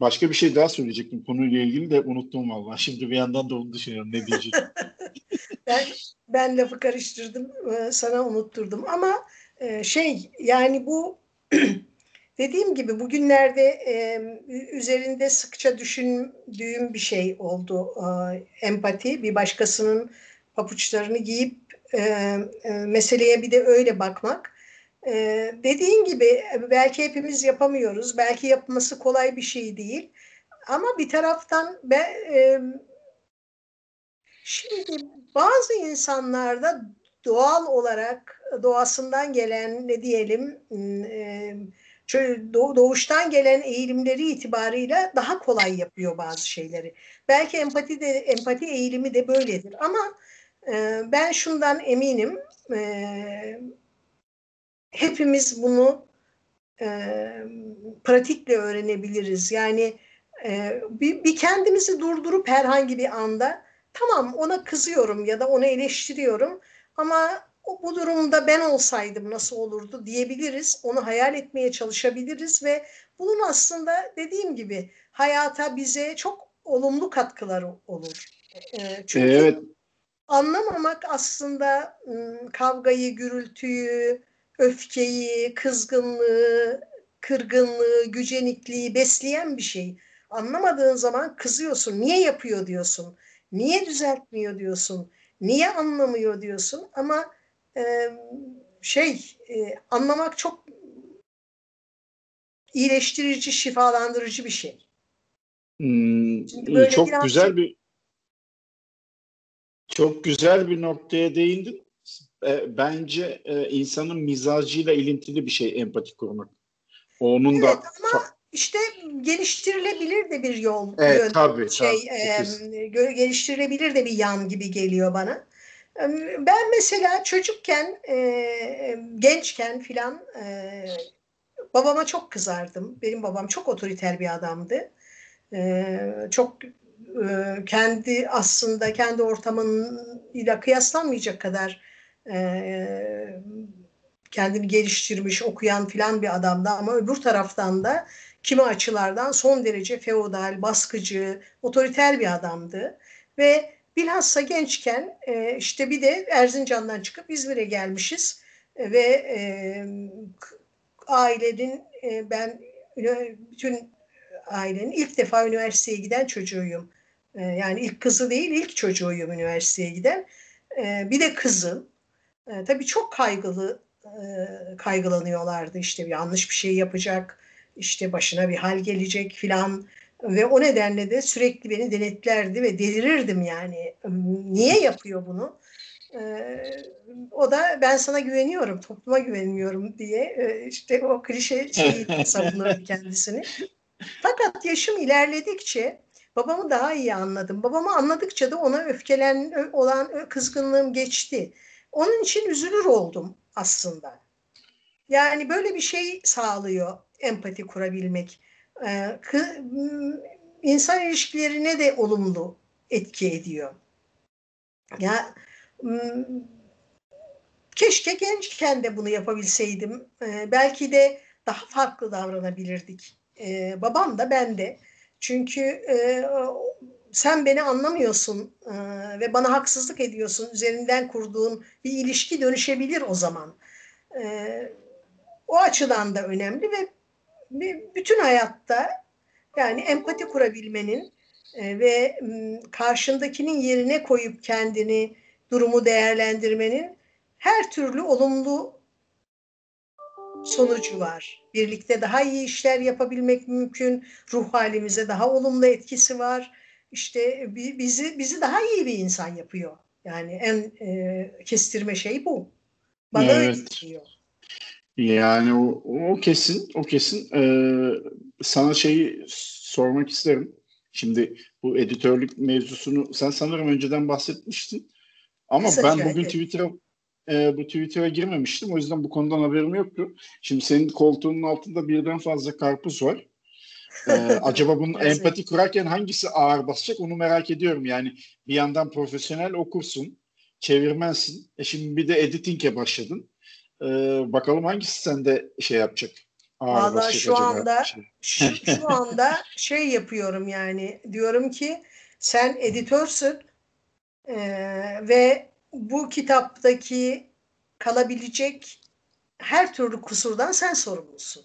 Başka bir şey daha söyleyecektim konuyla ilgili de unuttum vallahi. Şimdi bir yandan da onu düşünüyorum ne diyeceğim. ben ben lafı karıştırdım e, sana unutturdum ama e, şey yani bu dediğim gibi bugünlerde e, üzerinde sıkça düşündüğüm bir şey oldu empati bir başkasının papuçlarını giyip meseleye bir de öyle bakmak. dediğin gibi belki hepimiz yapamıyoruz. Belki yapması kolay bir şey değil. Ama bir taraftan ben, Şimdi bazı insanlarda doğal olarak doğasından gelen ne diyelim doğuştan gelen eğilimleri itibarıyla daha kolay yapıyor bazı şeyleri. Belki empati de empati eğilimi de böyledir ama ben şundan eminim hepimiz bunu pratikle öğrenebiliriz. Yani bir kendimizi durdurup herhangi bir anda tamam ona kızıyorum ya da onu eleştiriyorum ama bu durumda ben olsaydım nasıl olurdu diyebiliriz. Onu hayal etmeye çalışabiliriz ve bunun aslında dediğim gibi hayata bize çok olumlu katkıları olur. Ee, çünkü evet. Anlamamak aslında kavgayı, gürültüyü, öfkeyi, kızgınlığı, kırgınlığı, gücenikliği besleyen bir şey. Anlamadığın zaman kızıyorsun. Niye yapıyor diyorsun. Niye düzeltmiyor diyorsun? Niye anlamıyor diyorsun? Ama e, şey e, anlamak çok iyileştirici, şifalandırıcı bir şey. Hmm, çok güzel bir çok güzel bir noktaya değindin. E, bence e, insanın mizacıyla ilintili bir şey empati kurmak. Onun evet, da ama işte geliştirilebilir de bir yol. Evet, yön, tabii, şey tabii. E, geliştirilebilir de bir yan gibi geliyor bana. Ben mesela çocukken, e, gençken filan e, babama çok kızardım. Benim babam çok otoriter bir adamdı. E, çok e, kendi aslında kendi ortamıyla kıyaslanmayacak kadar e, kendini geliştirmiş, okuyan filan bir adamdı ama öbür taraftan da kimi açılardan son derece feodal, baskıcı, otoriter bir adamdı. Ve bilhassa gençken e, işte bir de Erzincan'dan çıkıp İzmir'e gelmişiz e, ve e, ailenin e, ben bütün ailenin ilk defa üniversiteye giden çocuğuyum. E, yani ilk kızı değil ilk çocuğuyum üniversiteye giden. E, bir de kızım. E, tabii çok kaygılı e, kaygılanıyorlardı işte yanlış bir şey yapacak işte başına bir hal gelecek filan ve o nedenle de sürekli beni denetlerdi ve delirirdim yani. Niye yapıyor bunu? Ee, o da ben sana güveniyorum, topluma güvenmiyorum diye e, işte o klişe şeyi savunurdu kendisini. Fakat yaşım ilerledikçe babamı daha iyi anladım. Babamı anladıkça da ona öfkelen olan kızgınlığım geçti. Onun için üzülür oldum aslında. Yani böyle bir şey sağlıyor empati kurabilmek. Ee, insan ilişkilerine de olumlu etki ediyor. Ya keşke gençken de bunu yapabilseydim. Ee, belki de daha farklı davranabilirdik. Ee, babam da ben de. Çünkü e, sen beni anlamıyorsun e, ve bana haksızlık ediyorsun. Üzerinden kurduğun bir ilişki dönüşebilir o zaman. o açıdan da önemli ve bütün hayatta yani empati kurabilmenin e, ve karşındakinin yerine koyup kendini durumu değerlendirmenin her türlü olumlu sonucu var. Birlikte daha iyi işler yapabilmek mümkün. Ruh halimize daha olumlu etkisi var. işte bizi bizi daha iyi bir insan yapıyor. Yani en e, kestirme şey bu. Bana evet. öyle geliyor. Yani o, o kesin, o kesin. Ee, sana şeyi sormak isterim. Şimdi bu editörlük mevzusunu sen sanırım önceden bahsetmiştin. Ama Kısaca, ben bugün evet. Twitter'a e, bu Twitter'a girmemiştim. O yüzden bu konudan haberim yoktu. Şimdi senin koltuğunun altında birden fazla karpuz var. Ee, acaba bunun empati kurarken hangisi ağır basacak onu merak ediyorum. Yani bir yandan profesyonel okursun, çevirmensin. E şimdi bir de editing'e başladın. Ee, bakalım hangisi sende şey yapacak? Valla şu anda şey. şu, şu anda şey yapıyorum yani diyorum ki sen editörsün e, ve bu kitaptaki kalabilecek her türlü kusurdan sen sorumlusun.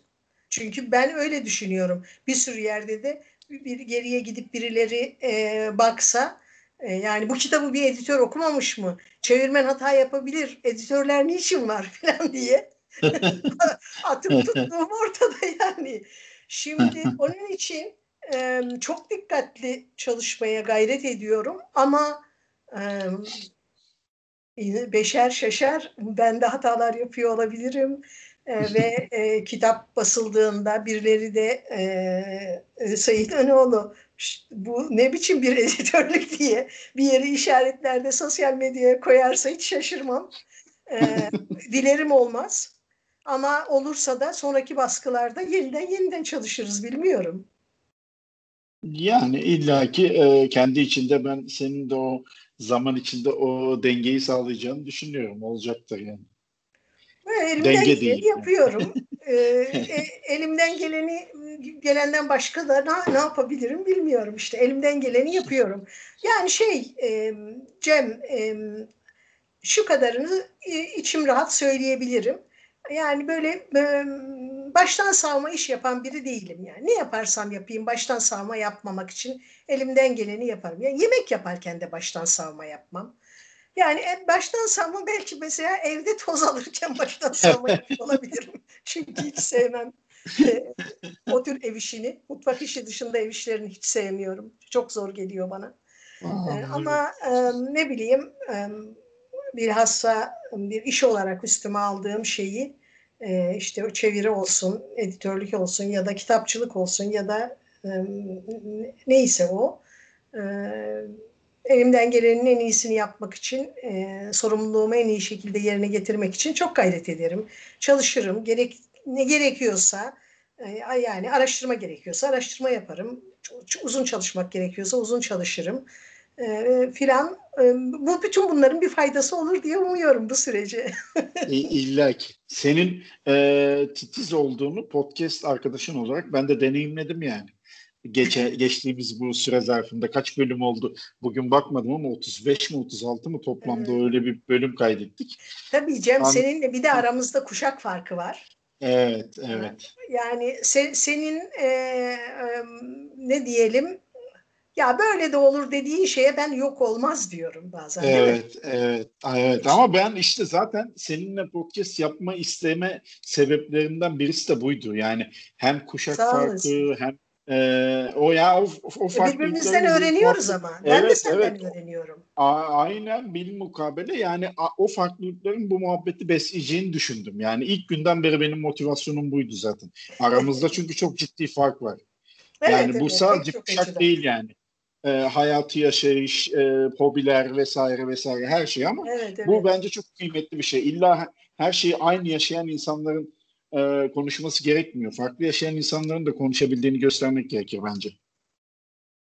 Çünkü ben öyle düşünüyorum. Bir sürü yerde de bir geriye gidip birileri e, baksa e, yani bu kitabı bir editör okumamış mı? Çevirmen hata yapabilir. Editörler niçin var falan diye. Atıp tuttuğum ortada yani. Şimdi onun için e, çok dikkatli çalışmaya gayret ediyorum ama e, beşer şaşar ben de hatalar yapıyor olabilirim e, ve e, kitap basıldığında birileri de e, e, Sayın Önoğlu bu ne biçim bir editörlük diye bir yeri işaretlerde sosyal medyaya koyarsa hiç şaşırmam. E, dilerim olmaz. Ama olursa da sonraki baskılarda yeniden yeniden çalışırız bilmiyorum. Yani illaki e, kendi içinde ben senin de o zaman içinde o dengeyi sağlayacağını düşünüyorum. Olacaktır yani. Elimden Denge geleni değil. yapıyorum. ee, e, elimden geleni gelenden başka da ne, ne yapabilirim bilmiyorum işte. Elimden geleni yapıyorum. Yani şey e, Cem e, şu kadarını e, içim rahat söyleyebilirim. Yani böyle e, baştan savma iş yapan biri değilim yani. Ne yaparsam yapayım baştan savma yapmamak için elimden geleni yaparım. Yani yemek yaparken de baştan savma yapmam. Yani baştan savma belki mesela evde toz alırken baştan savma olabilirim. Çünkü hiç sevmem e, o tür ev işini. Mutfak işi dışında ev işlerini hiç sevmiyorum. Çok zor geliyor bana. Aa, e, ama e, ne bileyim e, bilhassa bir iş olarak üstüme aldığım şeyi e, işte o çeviri olsun, editörlük olsun ya da kitapçılık olsun ya da e, neyse o e, elimden gelenin en iyisini yapmak için, e, sorumluluğumu en iyi şekilde yerine getirmek için çok gayret ederim. Çalışırım. Gerek ne gerekiyorsa e, yani araştırma gerekiyorsa araştırma yaparım. Uzun çalışmak gerekiyorsa uzun çalışırım. E, filan. E, bu bütün bunların bir faydası olur diye umuyorum bu sürece. İlla ki. Senin e, titiz olduğunu podcast arkadaşın olarak ben de deneyimledim yani geçe, geçtiğimiz bu süre zarfında kaç bölüm oldu? Bugün bakmadım ama 35 mi 36 mı toplamda evet. öyle bir bölüm kaydettik. Tabii Cem An- seninle bir de aramızda kuşak farkı var. Evet, evet. Yani se- senin e, e, ne diyelim ya böyle de olur dediğin şeye ben yok olmaz diyorum bazen. Evet, evet, evet. Ama ben işte zaten seninle podcast yapma isteme sebeplerinden birisi de buydu. Yani hem kuşak farkı hem ee, o ya o, o farklılıkları birbirimizden öğreniyoruz ama. Ben evet, de senden evet. öğreniyorum. A, aynen bil mukabele yani a, o farklılıkların bu muhabbeti besleyeceğini düşündüm. Yani ilk günden beri benim motivasyonum buydu zaten. Aramızda çünkü çok ciddi fark var. Evet, yani evet, bu sadece kuşak değil yani. E, hayatı yaşayış, e, hobiler vesaire vesaire her şey ama evet, evet. bu bence çok kıymetli bir şey. İlla her şeyi aynı yaşayan insanların e, konuşması gerekmiyor. Farklı yaşayan insanların da konuşabildiğini göstermek gerekir bence.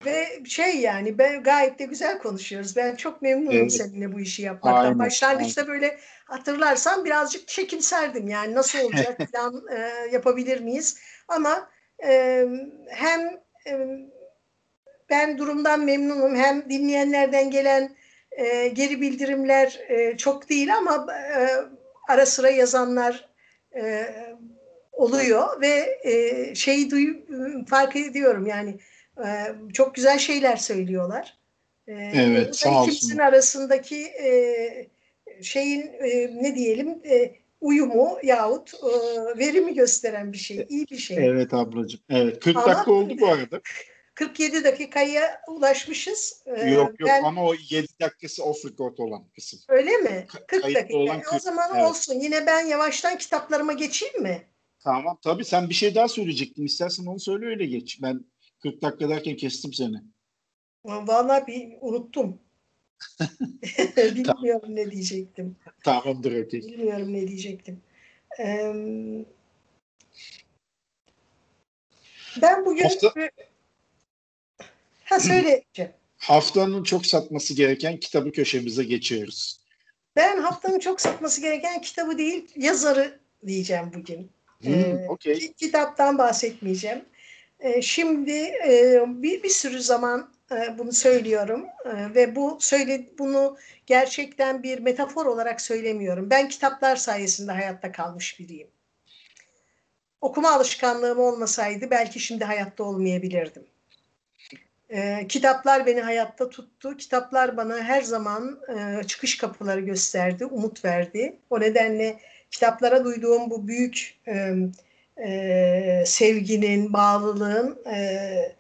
Ve şey yani ben gayet de güzel konuşuyoruz. Ben çok memnunum evet. seninle bu işi yapmaktan. Aynen, Başlangıçta aynen. böyle hatırlarsan birazcık çekimserdim yani nasıl olacak falan e, yapabilir miyiz? Ama e, hem e, ben durumdan memnunum hem dinleyenlerden gelen e, geri bildirimler e, çok değil ama e, ara sıra yazanlar e, oluyor ve e, şeyi duy, fark ediyorum yani e, çok güzel şeyler söylüyorlar. E, evet sağ olsun. İkimizin arasındaki e, şeyin e, ne diyelim e, uyumu yahut e, verimi gösteren bir şey, iyi bir şey. Evet ablacığım. Evet 40 Ama, dakika oldu bu arada. 47 dakikaya ulaşmışız. Ee, yok yok ben, ama o 7 dakikası off record olan kısım. Öyle mi? 40 dakika. Olan 40, o zaman evet. olsun. Yine ben yavaştan kitaplarıma geçeyim mi? Tamam. Tabii sen bir şey daha söyleyecektin. İstersen onu söyle öyle geç. Ben 40 dakika derken kestim seni. Vallahi bir unuttum. Bilmiyorum tamam. ne diyecektim. Tamamdır öteki. Bilmiyorum ne diyecektim. Ee, ben bugün Hafta... ha söyleyeceğim. Haftanın çok satması gereken kitabı köşemize geçiyoruz. Ben haftanın çok satması gereken kitabı değil, yazarı diyeceğim bugün. Hmm, ee, okay. Kitaptan bahsetmeyeceğim. Ee, şimdi e, bir, bir sürü zaman e, bunu söylüyorum e, ve bu söyle bunu gerçekten bir metafor olarak söylemiyorum. Ben kitaplar sayesinde hayatta kalmış biriyim. Okuma alışkanlığım olmasaydı belki şimdi hayatta olmayabilirdim. E, kitaplar beni hayatta tuttu. Kitaplar bana her zaman e, çıkış kapıları gösterdi, umut verdi. O nedenle kitaplara duyduğum bu büyük e, e, sevginin, bağlılığın e,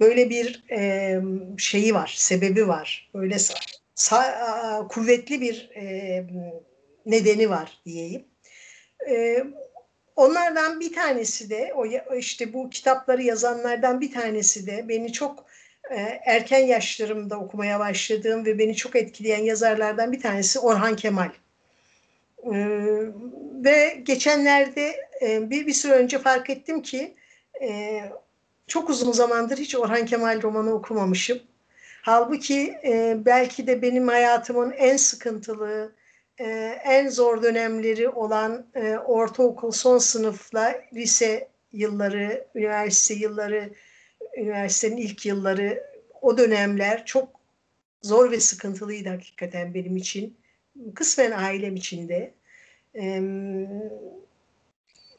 böyle bir e, şeyi var, sebebi var. Böyle sa- kuvvetli bir e, nedeni var diyeyim. E, onlardan bir tanesi de o işte bu kitapları yazanlardan bir tanesi de beni çok erken yaşlarımda okumaya başladığım ve beni çok etkileyen yazarlardan bir tanesi Orhan Kemal. E, ve geçenlerde e, bir bir süre önce fark ettim ki e, çok uzun zamandır hiç Orhan Kemal romanı okumamışım. Halbuki e, belki de benim hayatımın en sıkıntılı, en zor dönemleri olan ortaokul son sınıfla lise yılları, üniversite yılları, üniversitenin ilk yılları, o dönemler çok zor ve sıkıntılıydı hakikaten benim için. Kısmen ailem için de.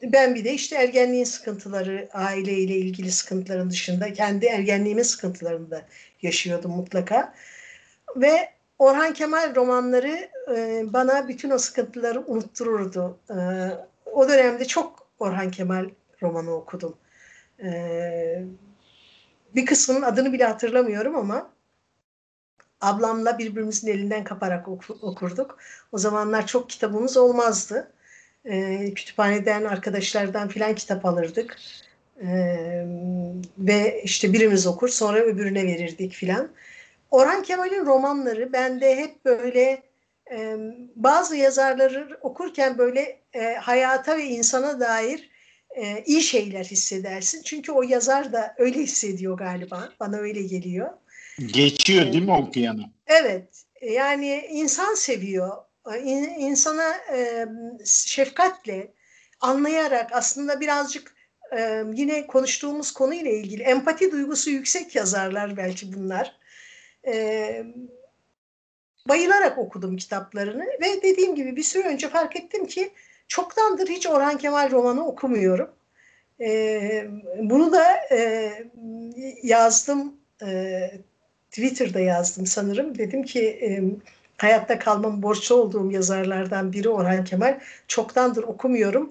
Ben bir de işte ergenliğin sıkıntıları, aileyle ilgili sıkıntıların dışında kendi ergenliğimin sıkıntılarını da yaşıyordum mutlaka. Ve Orhan Kemal romanları bana bütün o sıkıntıları unuttururdu. O dönemde çok Orhan Kemal romanı okudum. E, bir kısmının adını bile hatırlamıyorum ama ablamla birbirimizin elinden kaparak okurduk. O zamanlar çok kitabımız olmazdı e, kütüphaneden arkadaşlardan filan kitap alırdık. E, ve işte birimiz okur sonra öbürüne verirdik filan. Orhan Kemal'in romanları bende hep böyle e, bazı yazarları okurken böyle e, hayata ve insana dair e, iyi şeyler hissedersin. Çünkü o yazar da öyle hissediyor galiba. Bana öyle geliyor. Geçiyor değil mi okuyanı? Evet. Yani insan seviyor insana e, şefkatle anlayarak aslında birazcık e, yine konuştuğumuz konuyla ilgili empati duygusu yüksek yazarlar belki bunlar. E, bayılarak okudum kitaplarını ve dediğim gibi bir süre önce fark ettim ki çoktandır hiç Orhan Kemal romanı okumuyorum. E, bunu da e, yazdım e, Twitter'da yazdım sanırım. Dedim ki e, hayatta kalmam borçlu olduğum yazarlardan biri Orhan Kemal. Çoktandır okumuyorum.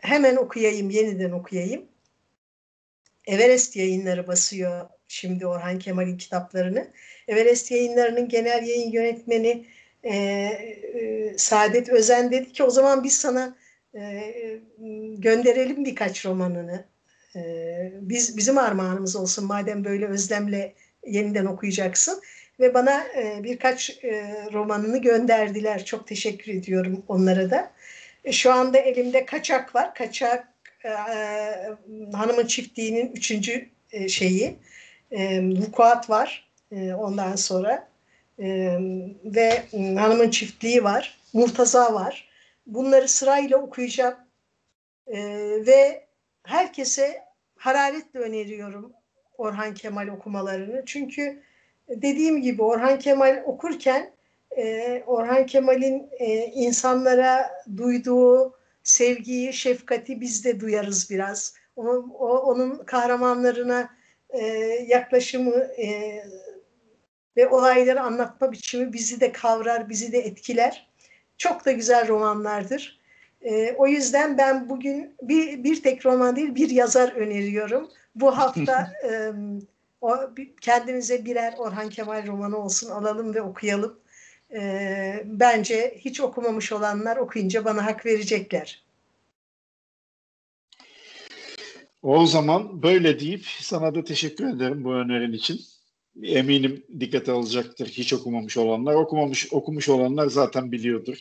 Hemen okuyayım, yeniden okuyayım. Everest yayınları basıyor şimdi Orhan Kemal'in kitaplarını. Everest yayınlarının genel yayın yönetmeni e, e, Saadet Özen dedi ki o zaman biz sana e, gönderelim birkaç romanını. E, biz Bizim armağanımız olsun madem böyle özlemle yeniden okuyacaksın ve bana e, birkaç e, romanını gönderdiler. Çok teşekkür ediyorum onlara da. E, şu anda elimde Kaçak var. Kaçak Hanımın Çiftliği'nin üçüncü şeyi. Vukuat var ondan sonra. Ve Hanımın Çiftliği var. Murtaza var. Bunları sırayla okuyacağım. E, ve herkese hararetle öneriyorum Orhan Kemal okumalarını. Çünkü dediğim gibi Orhan Kemal okurken e, Orhan Kemal'in e, insanlara duyduğu sevgiyi, şefkati biz de duyarız biraz. Onun, o, onun kahramanlarına e, yaklaşımı e, ve olayları anlatma biçimi bizi de kavrar, bizi de etkiler. Çok da güzel romanlardır. E, o yüzden ben bugün bir, bir tek roman değil bir yazar öneriyorum. Bu hafta e, o, kendimize birer Orhan Kemal romanı olsun alalım ve okuyalım. E, bence hiç okumamış olanlar okuyunca bana hak verecekler. O zaman böyle deyip sana da teşekkür ederim bu önerin için. Eminim dikkate alacaktır hiç okumamış olanlar. Okumamış okumuş olanlar zaten biliyordur.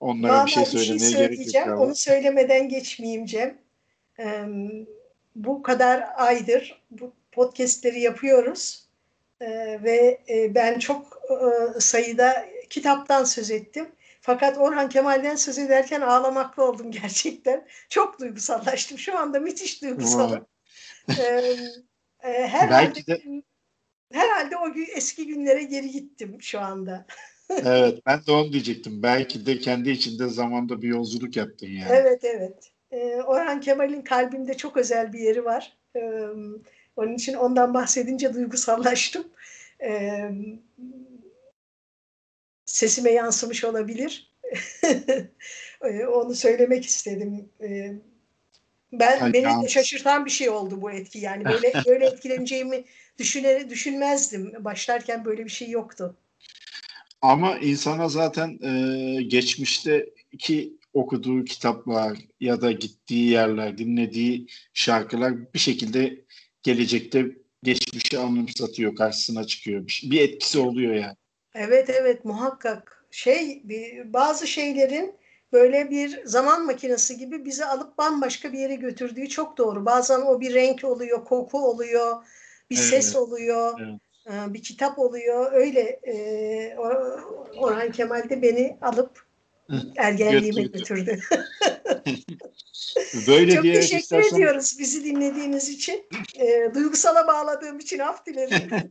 Onlara Vallahi bir şey söylemeye bir şey gerek yok. Onu söylemeden geçmeyeyim Cem. Ee, bu kadar aydır bu podcastleri yapıyoruz. Ee, ve e, ben çok e, sayıda kitaptan söz ettim. Fakat Orhan Kemal'den söz ederken ağlamaklı oldum gerçekten. Çok duygusallaştım. Şu anda müthiş duygusalım. ee, e, herhalde, Belki de... herhalde o eski günlere geri gittim şu anda. evet ben de onu diyecektim. Belki de kendi içinde zamanda bir yolculuk yaptın yani. Evet evet. Ee, Orhan Kemal'in kalbimde çok özel bir yeri var. Ee, onun için ondan bahsedince duygusallaştım. Ee, sesime yansımış olabilir. Ee, onu söylemek istedim. Ee, ben Ay, beni de şaşırtan bir şey oldu bu etki. Yani böyle böyle etkileneceğimi düşüne, düşünmezdim. Başlarken böyle bir şey yoktu. Ama insana zaten e, geçmişte iki okuduğu kitaplar ya da gittiği yerler, dinlediği şarkılar bir şekilde gelecekte geçmişi anımsatıyor, karşısına çıkıyor. Bir etkisi oluyor yani. Evet evet muhakkak. Şey bazı şeylerin böyle bir zaman makinesi gibi bizi alıp bambaşka bir yere götürdüğü çok doğru. Bazen o bir renk oluyor, koku oluyor, bir evet. ses oluyor, evet. E, bir kitap oluyor. Öyle e, Orhan Kemal de beni alıp ergenliğime götürdü. Böyle Çok teşekkür istersen... ediyoruz bizi dinlediğiniz için. E, duygusala bağladığım için af dilerim.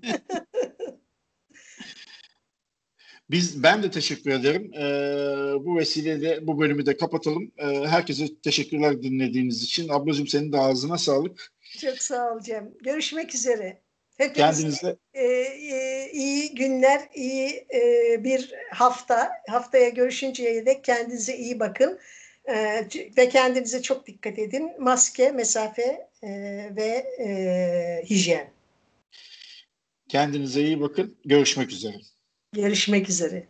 Biz ben de teşekkür ederim. Ee, bu vesileyle bu bölümü de kapatalım. Ee, herkese teşekkürler dinlediğiniz için. Ablacığım senin de ağzına sağlık. Çok sağ ol Cem. Görüşmek üzere. Hepinize Kendinize e, e, iyi günler, iyi e, bir hafta. Haftaya görüşünceye dek kendinize iyi bakın. E, ve kendinize çok dikkat edin. Maske, mesafe e, ve e, hijyen. Kendinize iyi bakın. Görüşmek üzere. Görüşmek üzere.